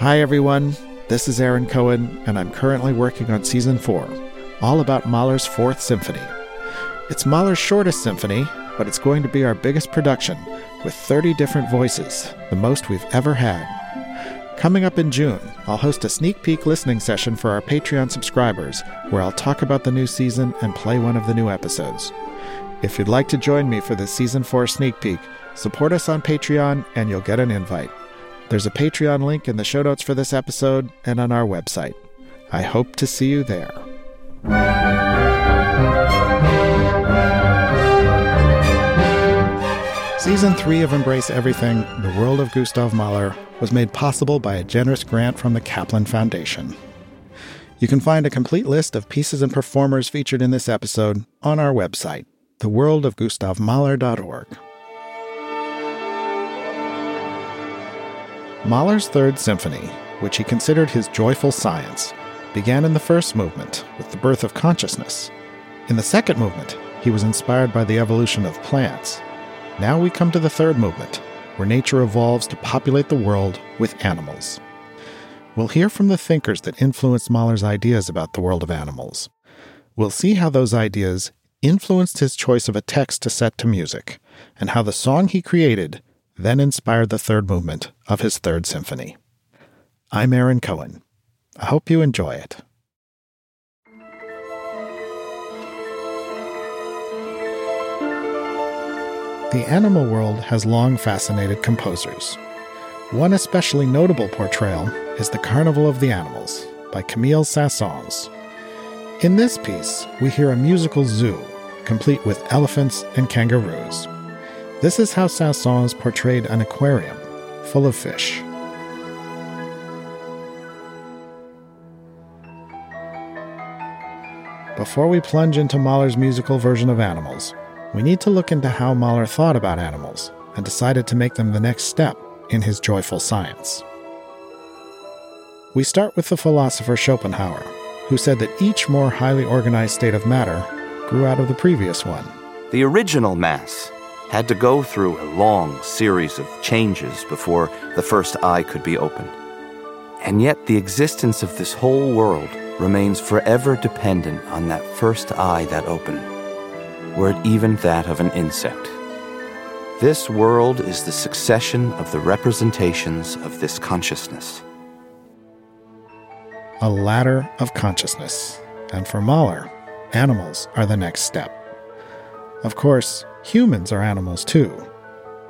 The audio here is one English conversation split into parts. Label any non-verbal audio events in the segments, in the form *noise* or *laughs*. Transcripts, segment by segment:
Hi, everyone. This is Aaron Cohen, and I'm currently working on season four, all about Mahler's Fourth Symphony. It's Mahler's shortest symphony, but it's going to be our biggest production, with 30 different voices, the most we've ever had. Coming up in June, I'll host a sneak peek listening session for our Patreon subscribers, where I'll talk about the new season and play one of the new episodes. If you'd like to join me for the season 4 sneak peek, support us on Patreon and you'll get an invite. There's a Patreon link in the show notes for this episode and on our website. I hope to see you there. Season 3 of Embrace Everything, The World of Gustav Mahler, was made possible by a generous grant from the Kaplan Foundation. You can find a complete list of pieces and performers featured in this episode on our website, theworldofgustavmahler.org. Mahler's Third Symphony, which he considered his joyful science, began in the first movement with the birth of consciousness. In the second movement, he was inspired by the evolution of plants. Now we come to the third movement, where nature evolves to populate the world with animals. We'll hear from the thinkers that influenced Mahler's ideas about the world of animals. We'll see how those ideas influenced his choice of a text to set to music, and how the song he created then inspired the third movement of his third symphony. I'm Aaron Cohen. I hope you enjoy it. The animal world has long fascinated composers. One especially notable portrayal is The Carnival of the Animals by Camille Saint-Saëns. In this piece, we hear a musical zoo, complete with elephants and kangaroos. This is how Saint-Saëns portrayed an aquarium full of fish. Before we plunge into Mahler's musical version of animals, we need to look into how Mahler thought about animals and decided to make them the next step in his joyful science. We start with the philosopher Schopenhauer, who said that each more highly organized state of matter grew out of the previous one. The original mass had to go through a long series of changes before the first eye could be opened. And yet, the existence of this whole world remains forever dependent on that first eye that opened, were it even that of an insect. This world is the succession of the representations of this consciousness. A ladder of consciousness. And for Mahler, animals are the next step. Of course, humans are animals too.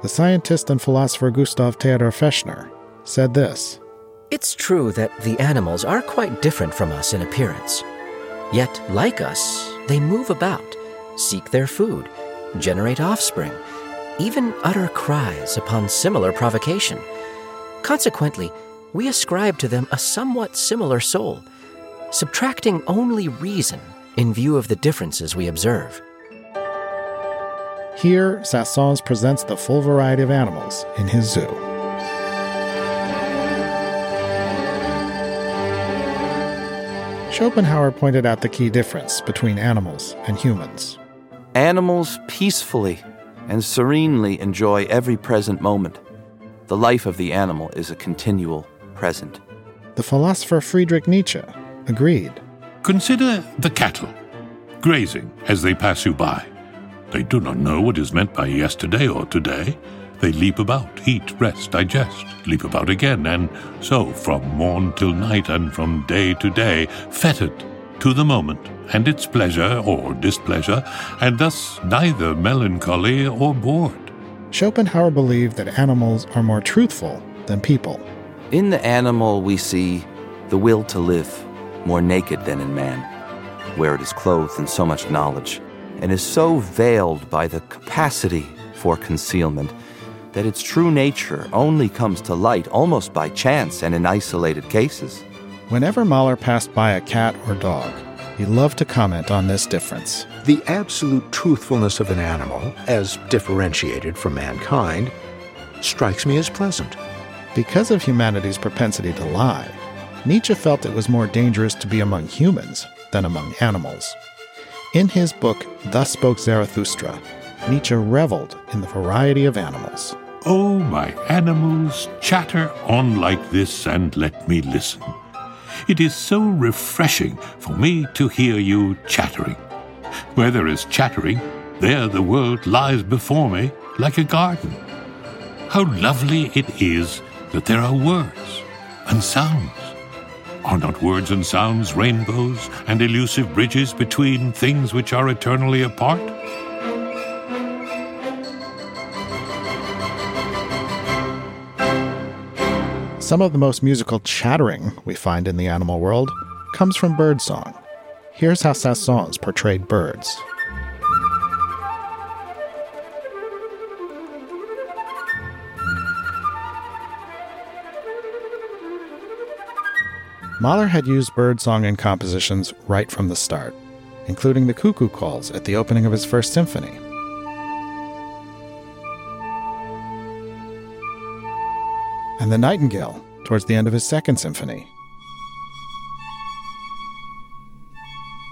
The scientist and philosopher Gustav Theodor Fechner said this It's true that the animals are quite different from us in appearance. Yet, like us, they move about, seek their food, generate offspring, even utter cries upon similar provocation. Consequently, we ascribe to them a somewhat similar soul, subtracting only reason in view of the differences we observe. Here, Saint-Saëns presents the full variety of animals in his zoo. Schopenhauer pointed out the key difference between animals and humans. Animals peacefully and serenely enjoy every present moment. The life of the animal is a continual present. The philosopher Friedrich Nietzsche agreed. Consider the cattle, grazing as they pass you by. They do not know what is meant by yesterday or today. They leap about, eat, rest, digest, leap about again, and so from morn till night and from day to day, fettered to the moment and its pleasure or displeasure, and thus neither melancholy or bored. Schopenhauer believed that animals are more truthful than people. In the animal, we see the will to live, more naked than in man, where it is clothed in so much knowledge and is so veiled by the capacity for concealment that its true nature only comes to light almost by chance and in isolated cases. Whenever Mahler passed by a cat or dog, he loved to comment on this difference. The absolute truthfulness of an animal, as differentiated from mankind, strikes me as pleasant. Because of humanity's propensity to lie, Nietzsche felt it was more dangerous to be among humans than among animals. In his book, Thus Spoke Zarathustra, Nietzsche reveled in the variety of animals. Oh, my animals, chatter on like this and let me listen. It is so refreshing for me to hear you chattering. Where there is chattering, there the world lies before me like a garden. How lovely it is that there are words and sounds. Are not words and sounds rainbows and elusive bridges between things which are eternally apart? Some of the most musical chattering we find in the animal world comes from birdsong. Here's how Saint-Saëns portrayed birds. Mahler had used birdsong in compositions right from the start, including the cuckoo calls at the opening of his first symphony. and the nightingale towards the end of his second symphony.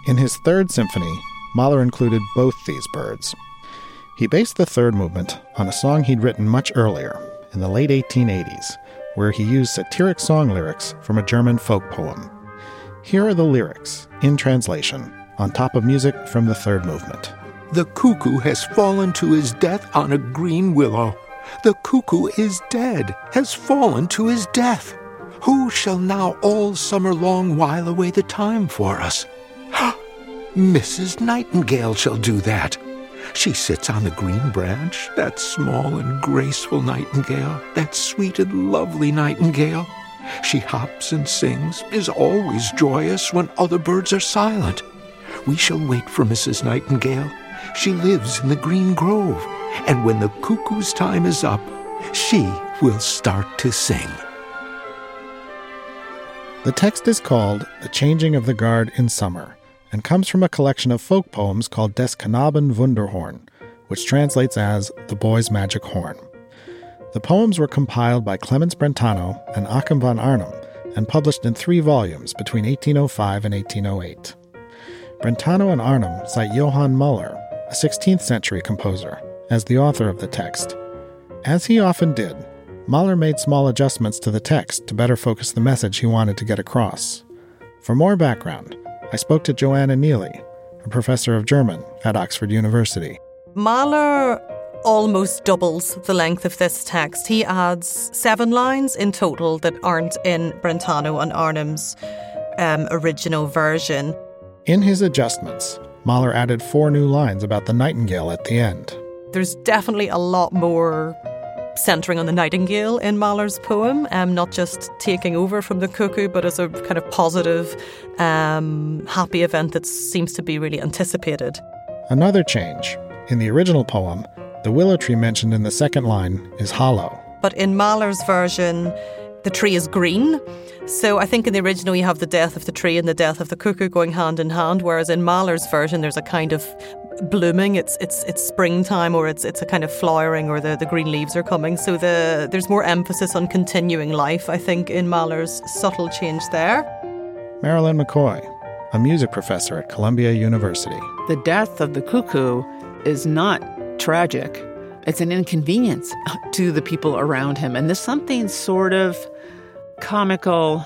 In his third symphony, Mahler included both these birds. He based the third movement on a song he'd written much earlier, in the late 1880s, where he used satiric song lyrics from a German folk poem. Here are the lyrics, in translation, on top of music from the third movement. The cuckoo has fallen to his death on a green willow. The cuckoo is dead, has fallen to his death. Who shall now all summer long while away the time for us? *gasps* Mrs. Nightingale shall do that. She sits on the green branch, that small and graceful nightingale, that sweet and lovely nightingale. She hops and sings, is always joyous when other birds are silent. We shall wait for Mrs. Nightingale. She lives in the green grove and when the cuckoo's time is up, she will start to sing. The text is called The Changing of the Guard in Summer and comes from a collection of folk poems called Des Knaben Wunderhorn, which translates as The Boy's Magic Horn. The poems were compiled by Clemens Brentano and Achim von Arnim and published in three volumes between 1805 and 1808. Brentano and Arnim cite Johann Muller, a 16th century composer, as the author of the text. As he often did, Mahler made small adjustments to the text to better focus the message he wanted to get across. For more background, I spoke to Joanna Neilly, a professor of German at Oxford University. Mahler almost doubles the length of this text. He adds seven lines in total that aren't in Brentano and Arnim's um, original version. In his adjustments, Mahler added four new lines about the nightingale at the end. There's definitely a lot more centering on the nightingale in Mahler's poem, um, not just taking over from the cuckoo, but as a kind of positive, um, happy event that seems to be really anticipated. Another change. In the original poem, the willow tree mentioned in the second line is hollow. But in Mahler's version, the tree is green. So I think in the original you have the death of the tree and the death of the cuckoo going hand in hand, whereas in Mahler's version there's a kind of blooming. It's it's it's springtime or it's it's a kind of flowering or the, the green leaves are coming. So the there's more emphasis on continuing life, I think, in Mahler's subtle change there. Marilyn McCoy, a music professor at Columbia University. The death of the cuckoo is not tragic. It's an inconvenience *laughs* to the people around him. And there's something sort of comical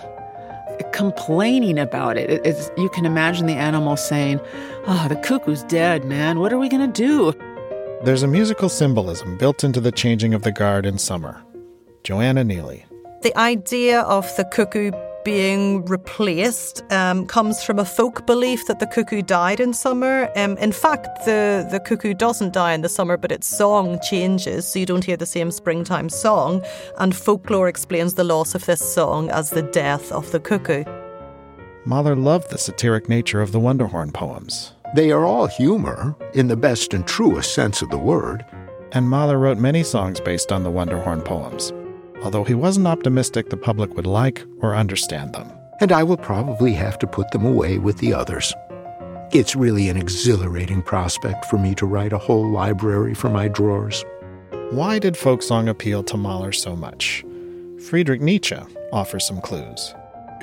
complaining about it. It's, you can imagine the animal saying, Oh, the cuckoo's dead, man. What are we going to do? There's a musical symbolism built into the changing of the guard in summer. Joanna Neilly. The idea of the cuckoo being replaced um, comes from a folk belief that the cuckoo died in summer. Um, in fact, the, the cuckoo doesn't die in the summer, but its song changes, so you don't hear the same springtime song. And folklore explains the loss of this song as the death of the cuckoo. Mahler loved the satiric nature of the Wunderhorn poems. They are all humor, in the best and truest sense of the word. And Mahler wrote many songs based on the Wunderhorn poems, although he wasn't optimistic the public would like or understand them. And I will probably have to put them away with the others. It's really an exhilarating prospect for me to write a whole library for my drawers. Why did folk song appeal to Mahler so much? Friedrich Nietzsche offers some clues.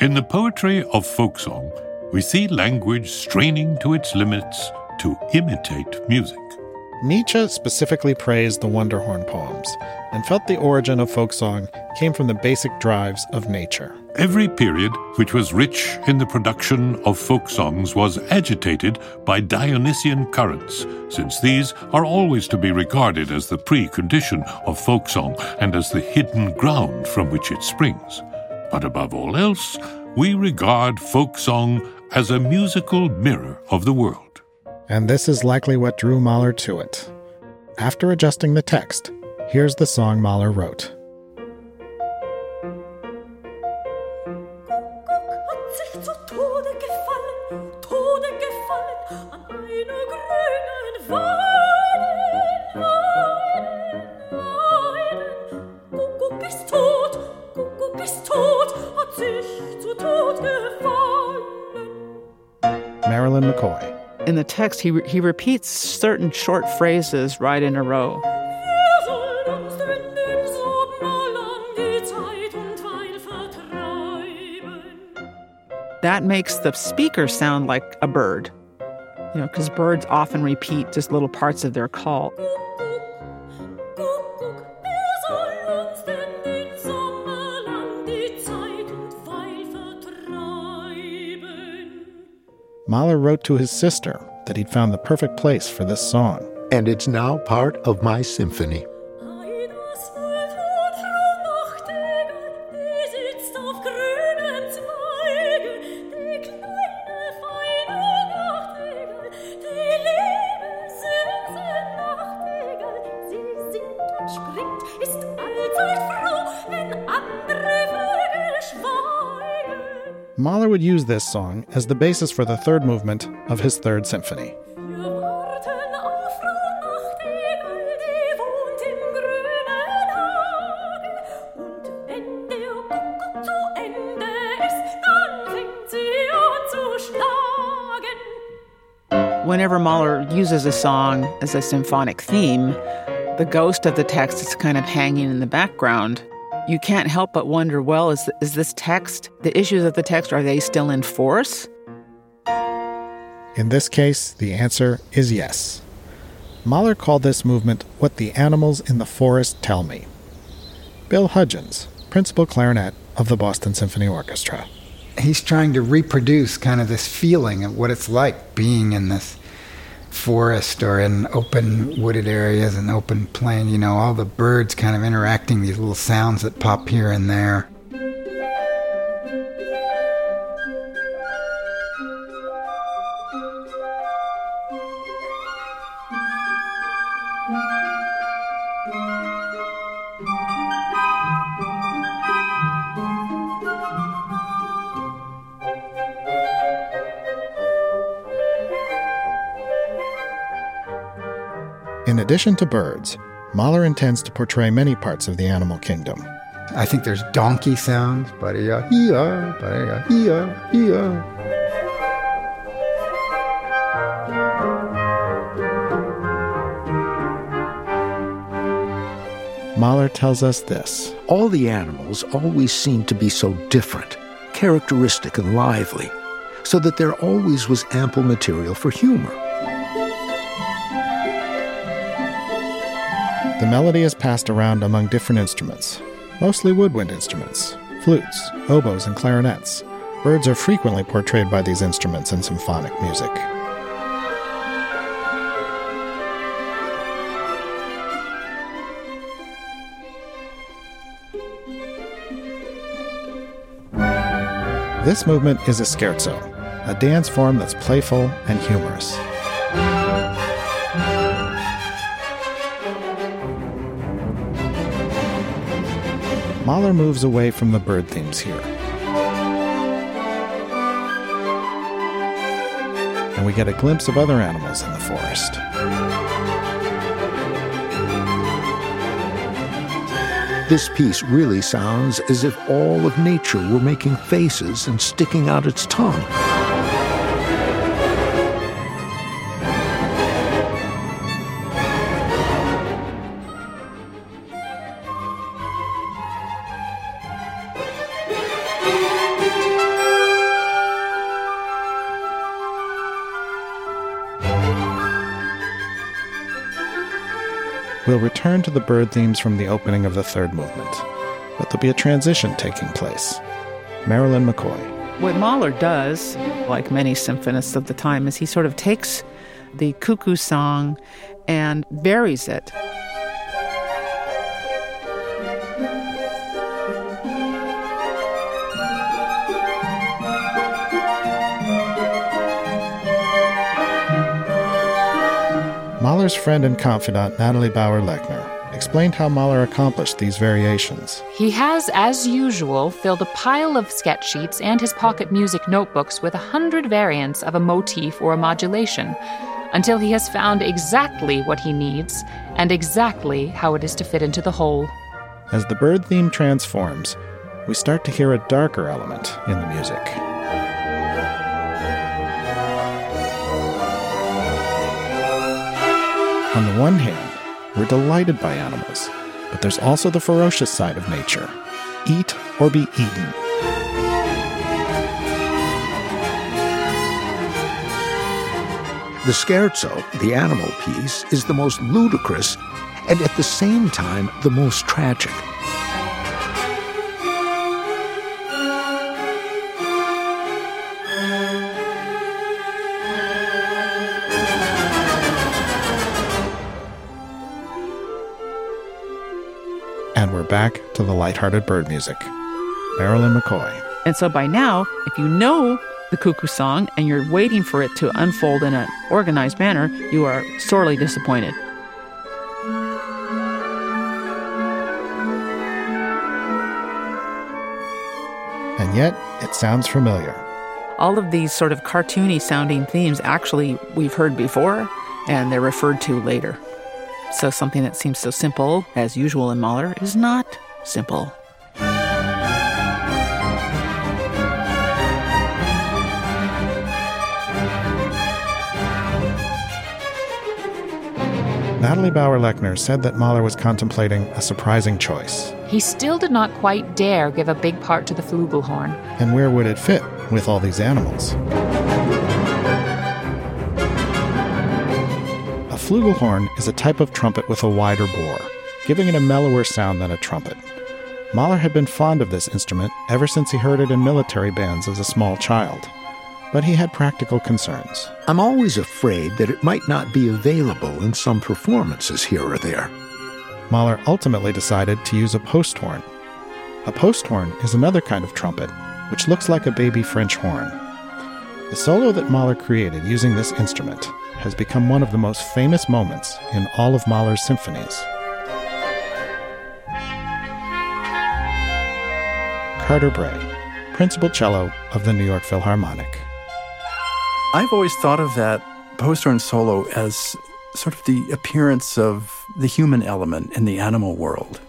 In the poetry of folk song, we see language straining to its limits to imitate music. Nietzsche specifically praised the Wunderhorn poems and felt the origin of folk song came from the basic drives of nature. Every period which was rich in the production of folk songs was agitated by Dionysian currents, since these are always to be regarded as the precondition of folk song and as the hidden ground from which it springs. But above all else, we regard folk song as a musical mirror of the world and this is likely what drew Mahler to it. After adjusting the text, here's the song Mahler wrote. The text, he, he repeats certain short phrases right in a row. That makes the speaker sound like a bird, you know, because birds often repeat just little parts of their call. Mahler wrote to his sister that he'd found the perfect place for this song. And it's now part of my symphony. Mahler would use this song as the basis for the third movement of his third symphony. Whenever Mahler uses a song as a symphonic theme, the ghost of the text is kind of hanging in the background you can't help but wonder well, is, is this text, the issues of the text, are they still in force? In this case, the answer is yes. Mahler called this movement What the Animals in the Forest Tell Me. Bill Hudgins, principal clarinet of the Boston Symphony Orchestra. He's trying to reproduce kind of this feeling of what it's like being in this forest or in open wooded areas and open plain, you know, all the birds kind of interacting, these little sounds that pop here and there. Addition to birds, Mahler intends to portray many parts of the animal kingdom. I think there's donkey sounds, Mahler tells us this All the animals always seem to be so different, characteristic, and lively, so that there always was ample material for humor. The melody is passed around among different instruments, mostly woodwind instruments, flutes, oboes, and clarinets. Birds are frequently portrayed by these instruments in symphonic music. This movement is a scherzo, a dance form that's playful and humorous. Mahler moves away from the bird themes here. And we get a glimpse of other animals in the forest. This piece really sounds as if all of nature were making faces and sticking out its tongue. We'll return to the bird themes from the opening of the third movement, but there'll be a transition taking place. Marilyn McCoy. What Mahler does, like many symphonists of the time, is he sort of takes the cuckoo song and varies it. Mahler's friend and confidant Natalie Bauer Lechner explained how Mahler accomplished these variations. He has, as usual, filled a pile of sketch sheets and his pocket music notebooks with a hundred variants of a motif or a modulation until he has found exactly what he needs and exactly how it is to fit into the whole. As the bird theme transforms, we start to hear a darker element in the music. On the one hand, we're delighted by animals, but there's also the ferocious side of nature eat or be eaten. The scherzo, the animal piece, is the most ludicrous and at the same time the most tragic. Back to the lighthearted bird music. Marilyn McCoy. And so by now, if you know the cuckoo song and you're waiting for it to unfold in an organized manner, you are sorely disappointed. And yet, it sounds familiar. All of these sort of cartoony sounding themes actually we've heard before and they're referred to later. So something that seems so simple, as usual in Mahler, is not simple. Natalie Bauer Lechner said that Mahler was contemplating a surprising choice. He still did not quite dare give a big part to the flugelhorn. And where would it fit with all these animals? Flugelhorn is a type of trumpet with a wider bore, giving it a mellower sound than a trumpet. Mahler had been fond of this instrument ever since he heard it in military bands as a small child but he had practical concerns. I'm always afraid that it might not be available in some performances here or there. Mahler ultimately decided to use a post horn. A post horn is another kind of trumpet, which looks like a baby French horn. The solo that Mahler created using this instrument has become one of the most famous moments in all of Mahler's symphonies. Carter Brey, principal cello of the New York Philharmonic. I've always thought of that post horn solo as sort of the appearance of the human element in the animal world.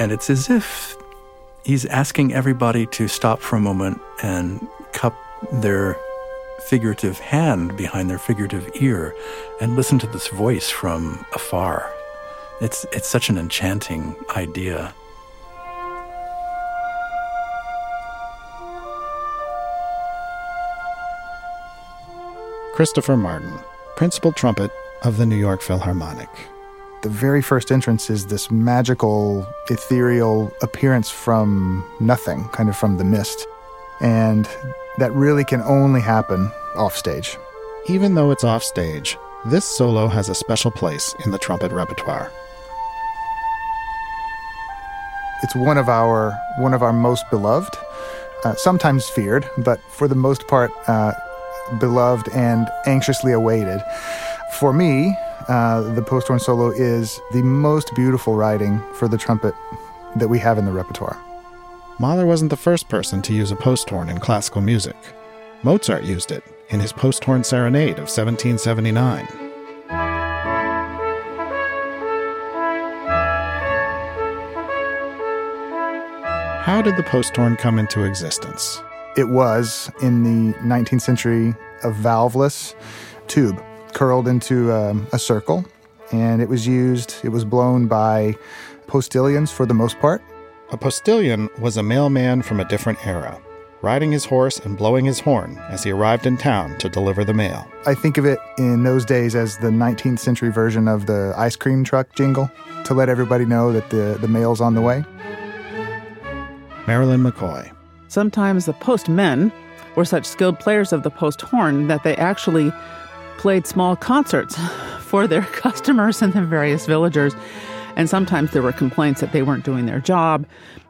And it's as if he's asking everybody to stop for a moment and cup their figurative hand behind their figurative ear and listen to this voice from afar. It's, it's such an enchanting idea. Christopher Martin, principal trumpet of the New York Philharmonic. The very first entrance is this magical, ethereal appearance from nothing, kind of from the mist. And that really can only happen off stage. Even though it's off stage, this solo has a special place in the trumpet repertoire. It's one of our one of our most beloved, uh, sometimes feared, but for the most part, uh, beloved and anxiously awaited. For me, uh, the post horn solo is the most beautiful writing for the trumpet that we have in the repertoire. Mahler wasn't the first person to use a post horn in classical music. Mozart used it in his post horn serenade of 1779. How did the post horn come into existence? It was in the 19th century a valveless tube curled into um, a circle, and it was used, it was blown by postilions for the most part. A postilion was a mailman from a different era, riding his horse and blowing his horn as he arrived in town to deliver the mail. I think of it in those days as the 19th century version of the ice cream truck jingle to let everybody know that the, the mail's on the way. Marilyn McCoy. Sometimes the postmen were such skilled players of the post horn that they actually played small concerts for their *laughs* customers and the various villagers. And sometimes there were complaints that they weren't doing their job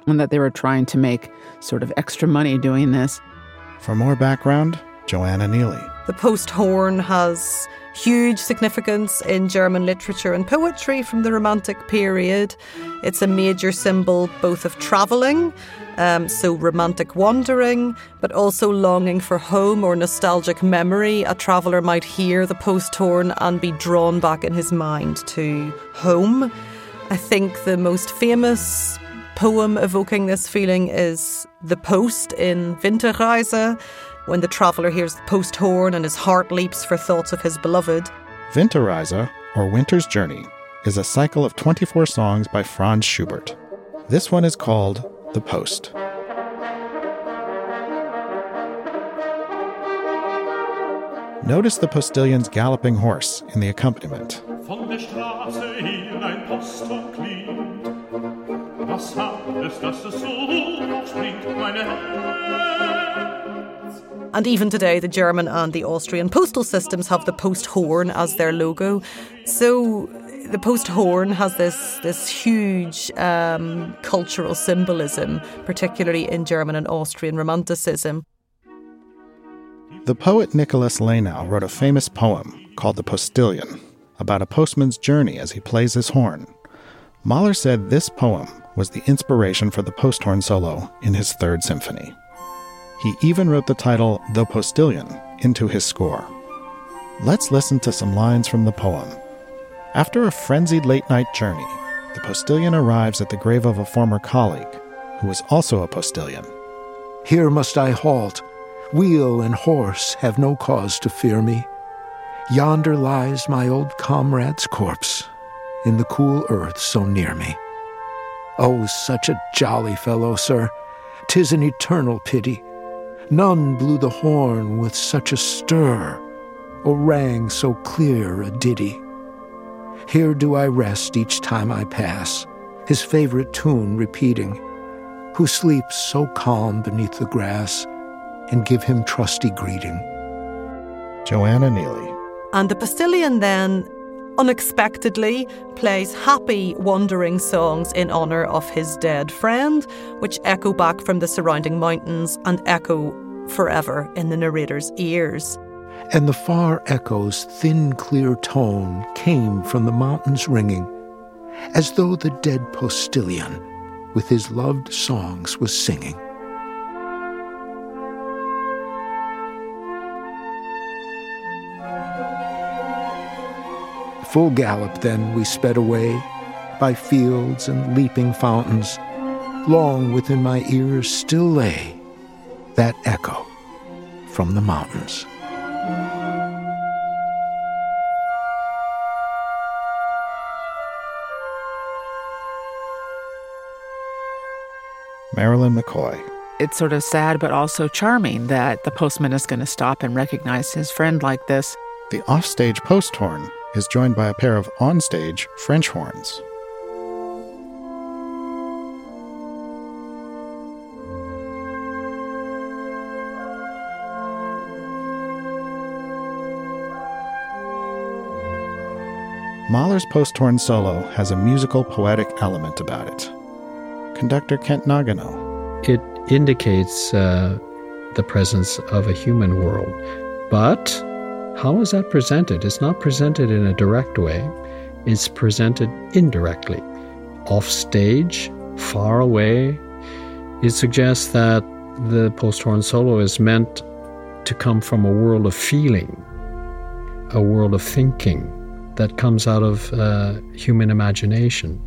and that they were trying to make sort of extra money doing this. For more background, Joanna Neilly. The post horn has huge significance in German literature and poetry from the Romantic period. It's a major symbol both of travelling, um, so romantic wandering, but also longing for home or nostalgic memory. A traveller might hear the post horn and be drawn back in his mind to home. I think the most famous poem evoking this feeling is The Post in Winterreise, when the traveller hears the post horn and his heart leaps for thoughts of his beloved. Winterreise, or Winter's Journey, is a cycle of 24 songs by Franz Schubert. This one is called The Post. Notice the postilion's galloping horse in the accompaniment. Von der Straße hier ein Posthorn klingt. Was hat es, dass es so hochspringt, meine Herz? And even today, the German and the Austrian postal systems have the post horn as their logo. So the post horn has this this huge um, cultural symbolism, particularly in German and Austrian Romanticism. The poet Nicholas Lenau wrote a famous poem called The Postilion about a postman's journey as he plays his horn. Mahler said this poem was the inspiration for the post horn solo in his third symphony. He even wrote the title The Postilion into his score. Let's listen to some lines from the poem. After a frenzied late night journey, the postilion arrives at the grave of a former colleague who was also a postilion. Here must I halt. Wheel and horse have no cause to fear me. Yonder lies my old comrade's corpse in the cool earth so near me. Oh, such a jolly fellow, sir! Tis an eternal pity. None blew the horn with such a stir, or rang so clear a ditty. Here do I rest each time I pass, his favorite tune repeating, who sleeps so calm beneath the grass, and give him trusty greeting. Joanna Neilly. And the postilion then unexpectedly plays happy, wandering songs in honour of his dead friend, which echo back from the surrounding mountains and echo forever in the narrator's ears. And the far echo's thin, clear tone came from the mountains ringing, as though the dead postilion with his loved songs was singing. Full gallop, then, we sped away by fields and leaping fountains. Long within my ears still lay that echo from the mountains. Marilyn McCoy. It's sort of sad, but also charming that the postman is going to stop and recognize his friend like this. The offstage post horn is joined by a pair of onstage French horns. Mahler's post horn solo has a musical poetic element about it. Conductor Kent Nagano. It indicates uh, the presence of a human world, but how is that presented? It's not presented in a direct way, it's presented indirectly. Off stage, far away, it suggests that the post horn solo is meant to come from a world of feeling, a world of thinking that comes out of uh, human imagination.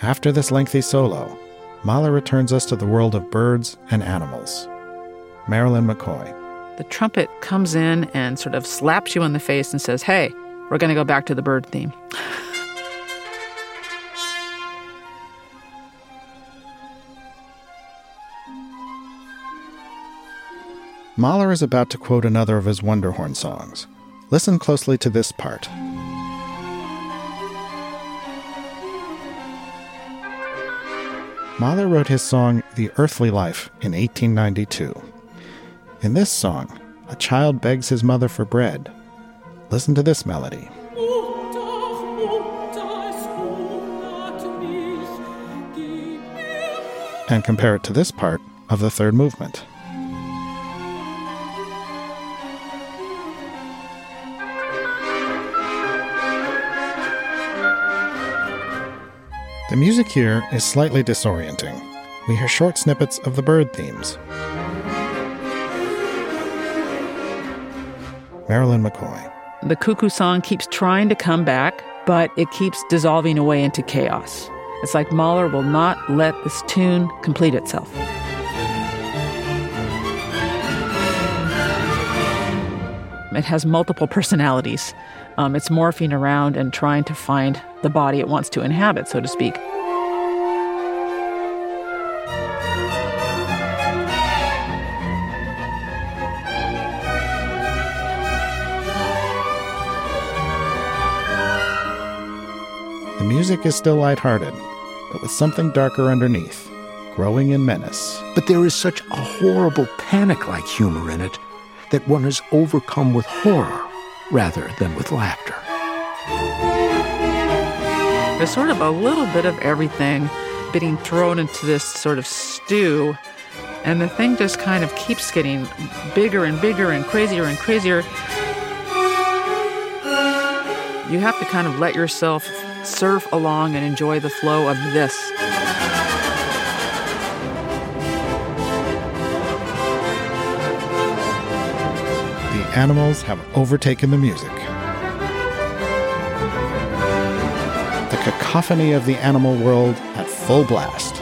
After this lengthy solo, Mahler returns us to the world of birds and animals. Marilyn McCoy. The trumpet comes in and sort of slaps you in the face and says, Hey, we're going to go back to the bird theme. Mahler is about to quote another of his Wunderhorn songs. Listen closely to this part. Mahler wrote his song The Earthly Life in 1892. In this song, a child begs his mother for bread. Listen to this melody. And compare it to this part of the third movement. The music here is slightly disorienting. We hear short snippets of the bird themes. Marilyn McCoy. The cuckoo song keeps trying to come back, but it keeps dissolving away into chaos. It's like Mahler will not let this tune complete itself. It has multiple personalities. Um, it's morphing around and trying to find the body it wants to inhabit, so to speak. Music is still lighthearted, but with something darker underneath, growing in menace. But there is such a horrible panic like humor in it that one is overcome with horror rather than with laughter. There's sort of a little bit of everything being thrown into this sort of stew, and the thing just kind of keeps getting bigger and bigger and crazier and crazier. You have to kind of let yourself surf along and enjoy the flow of this. The animals have overtaken the music. The cacophony of the animal world at full blast.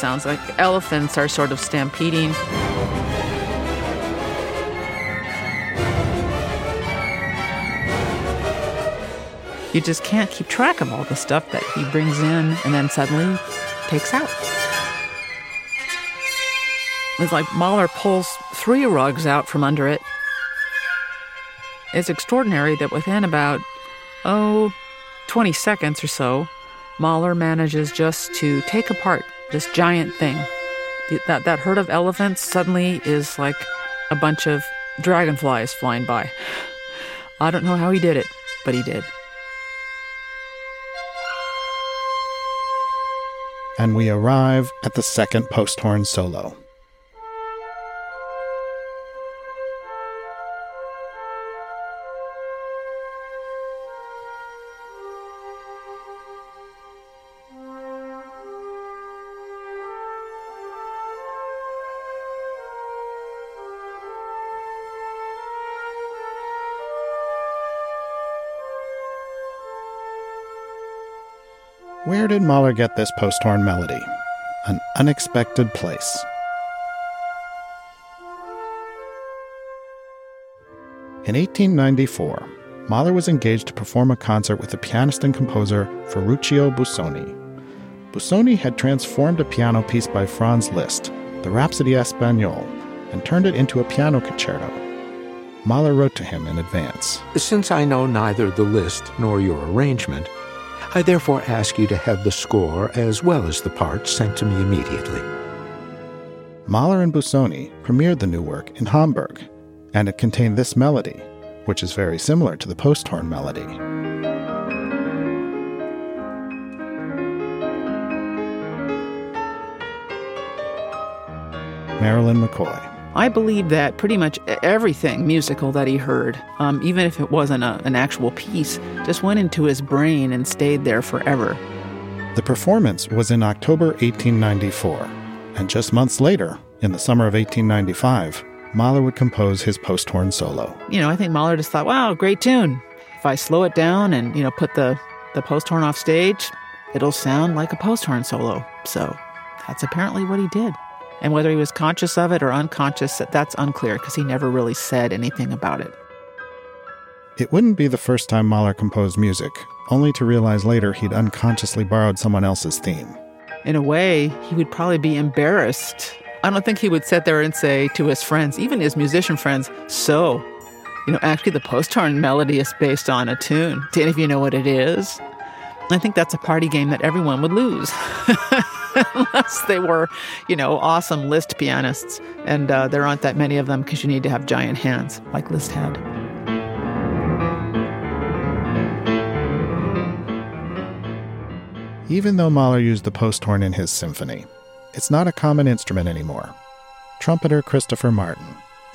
Sounds like elephants are sort of stampeding. You just can't keep track of all the stuff that he brings in and then suddenly takes out. It's like Mahler pulls three rugs out from under it. It's extraordinary that within about, oh, 20 seconds or so, Mahler manages just to take apart this giant thing. That, that herd of elephants suddenly is like a bunch of dragonflies flying by. I don't know how he did it, but he did. And we arrive at the second post horn solo. Where did Mahler get this post horn melody? An unexpected place. In 1894, Mahler was engaged to perform a concert with the pianist and composer Ferruccio Busoni. Busoni had transformed a piano piece by Franz Liszt, the Rhapsody Espagnole, and turned it into a piano concerto. Mahler wrote to him in advance. Since I know neither the Liszt nor your arrangement, I therefore ask you to have the score as well as the parts sent to me immediately. Mahler and Busoni premiered the new work in Hamburg, and it contained this melody, which is very similar to the post horn melody. Marilyn McCoy. I believe that pretty much everything musical that he heard, um, even if it wasn't a, an actual piece, just went into his brain and stayed there forever. The performance was in October 1894, and just months later, in the summer of 1895, Mahler would compose his post horn solo. You know, I think Mahler just thought, wow, great tune. If I slow it down and, you know, put the, the post horn off stage, it'll sound like a post horn solo. So that's apparently what he did. And whether he was conscious of it or unconscious, that's unclear because he never really said anything about it. It wouldn't be the first time Mahler composed music, only to realize later he'd unconsciously borrowed someone else's theme. In a way, he would probably be embarrassed. I don't think he would sit there and say to his friends, even his musician friends, So, you know, actually, the post horn melody is based on a tune. Do any of you know what it is? I think that's a party game that everyone would lose. *laughs* *laughs* Unless they were, you know, awesome Liszt pianists. And uh, there aren't that many of them because you need to have giant hands like Liszt had. Even though Mahler used the post horn in his symphony, it's not a common instrument anymore. Trumpeter Christopher Martin.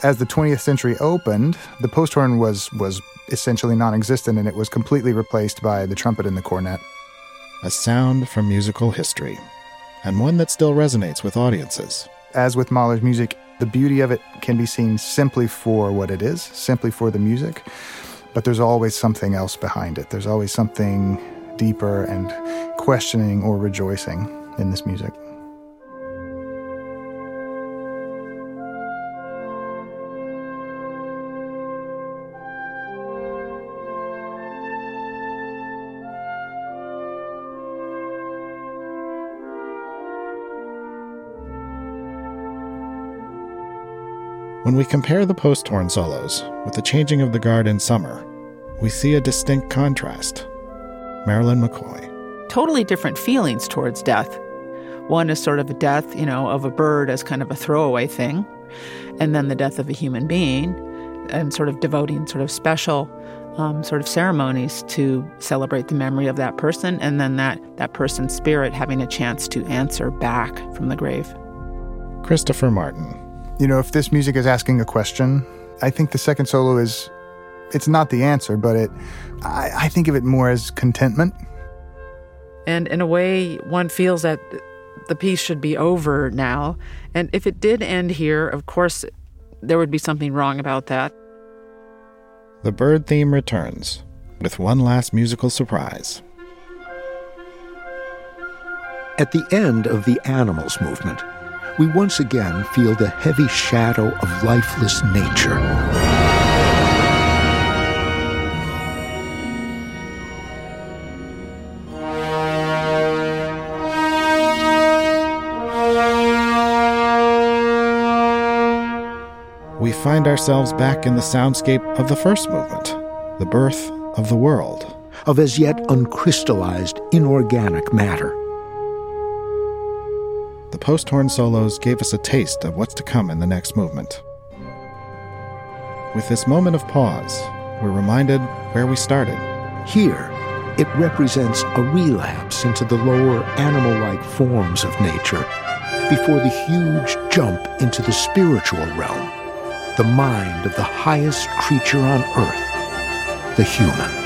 As the 20th century opened, the post horn was, was essentially non existent and it was completely replaced by the trumpet and the cornet. A sound from musical history, and one that still resonates with audiences. As with Mahler's music, the beauty of it can be seen simply for what it is, simply for the music, but there's always something else behind it. There's always something deeper and questioning or rejoicing in this music. When we compare the post horn solos with the changing of the guard in summer, we see a distinct contrast. Marilyn McCoy. Totally different feelings towards death. One is sort of a death, you know, of a bird as kind of a throwaway thing, and then the death of a human being, and sort of devoting sort of special um, sort of ceremonies to celebrate the memory of that person, and then that that person's spirit having a chance to answer back from the grave. Christopher Martin. You know, if this music is asking a question, I think the second solo is it's not the answer, but it I, I think of it more as contentment. And in a way, one feels that the piece should be over now. And if it did end here, of course, there would be something wrong about that. The bird theme returns with one last musical surprise. At the end of the animals movement, we once again feel the heavy shadow of lifeless nature. we find ourselves back in the soundscape of the first movement, the birth of the world. Of as yet uncrystallized inorganic matter. The post horn solos gave us a taste of what's to come in the next movement. With this moment of pause, we're reminded where we started. Here, it represents a relapse into the lower animal like forms of nature before the huge jump into the spiritual realm, the mind of the highest creature on earth, the human.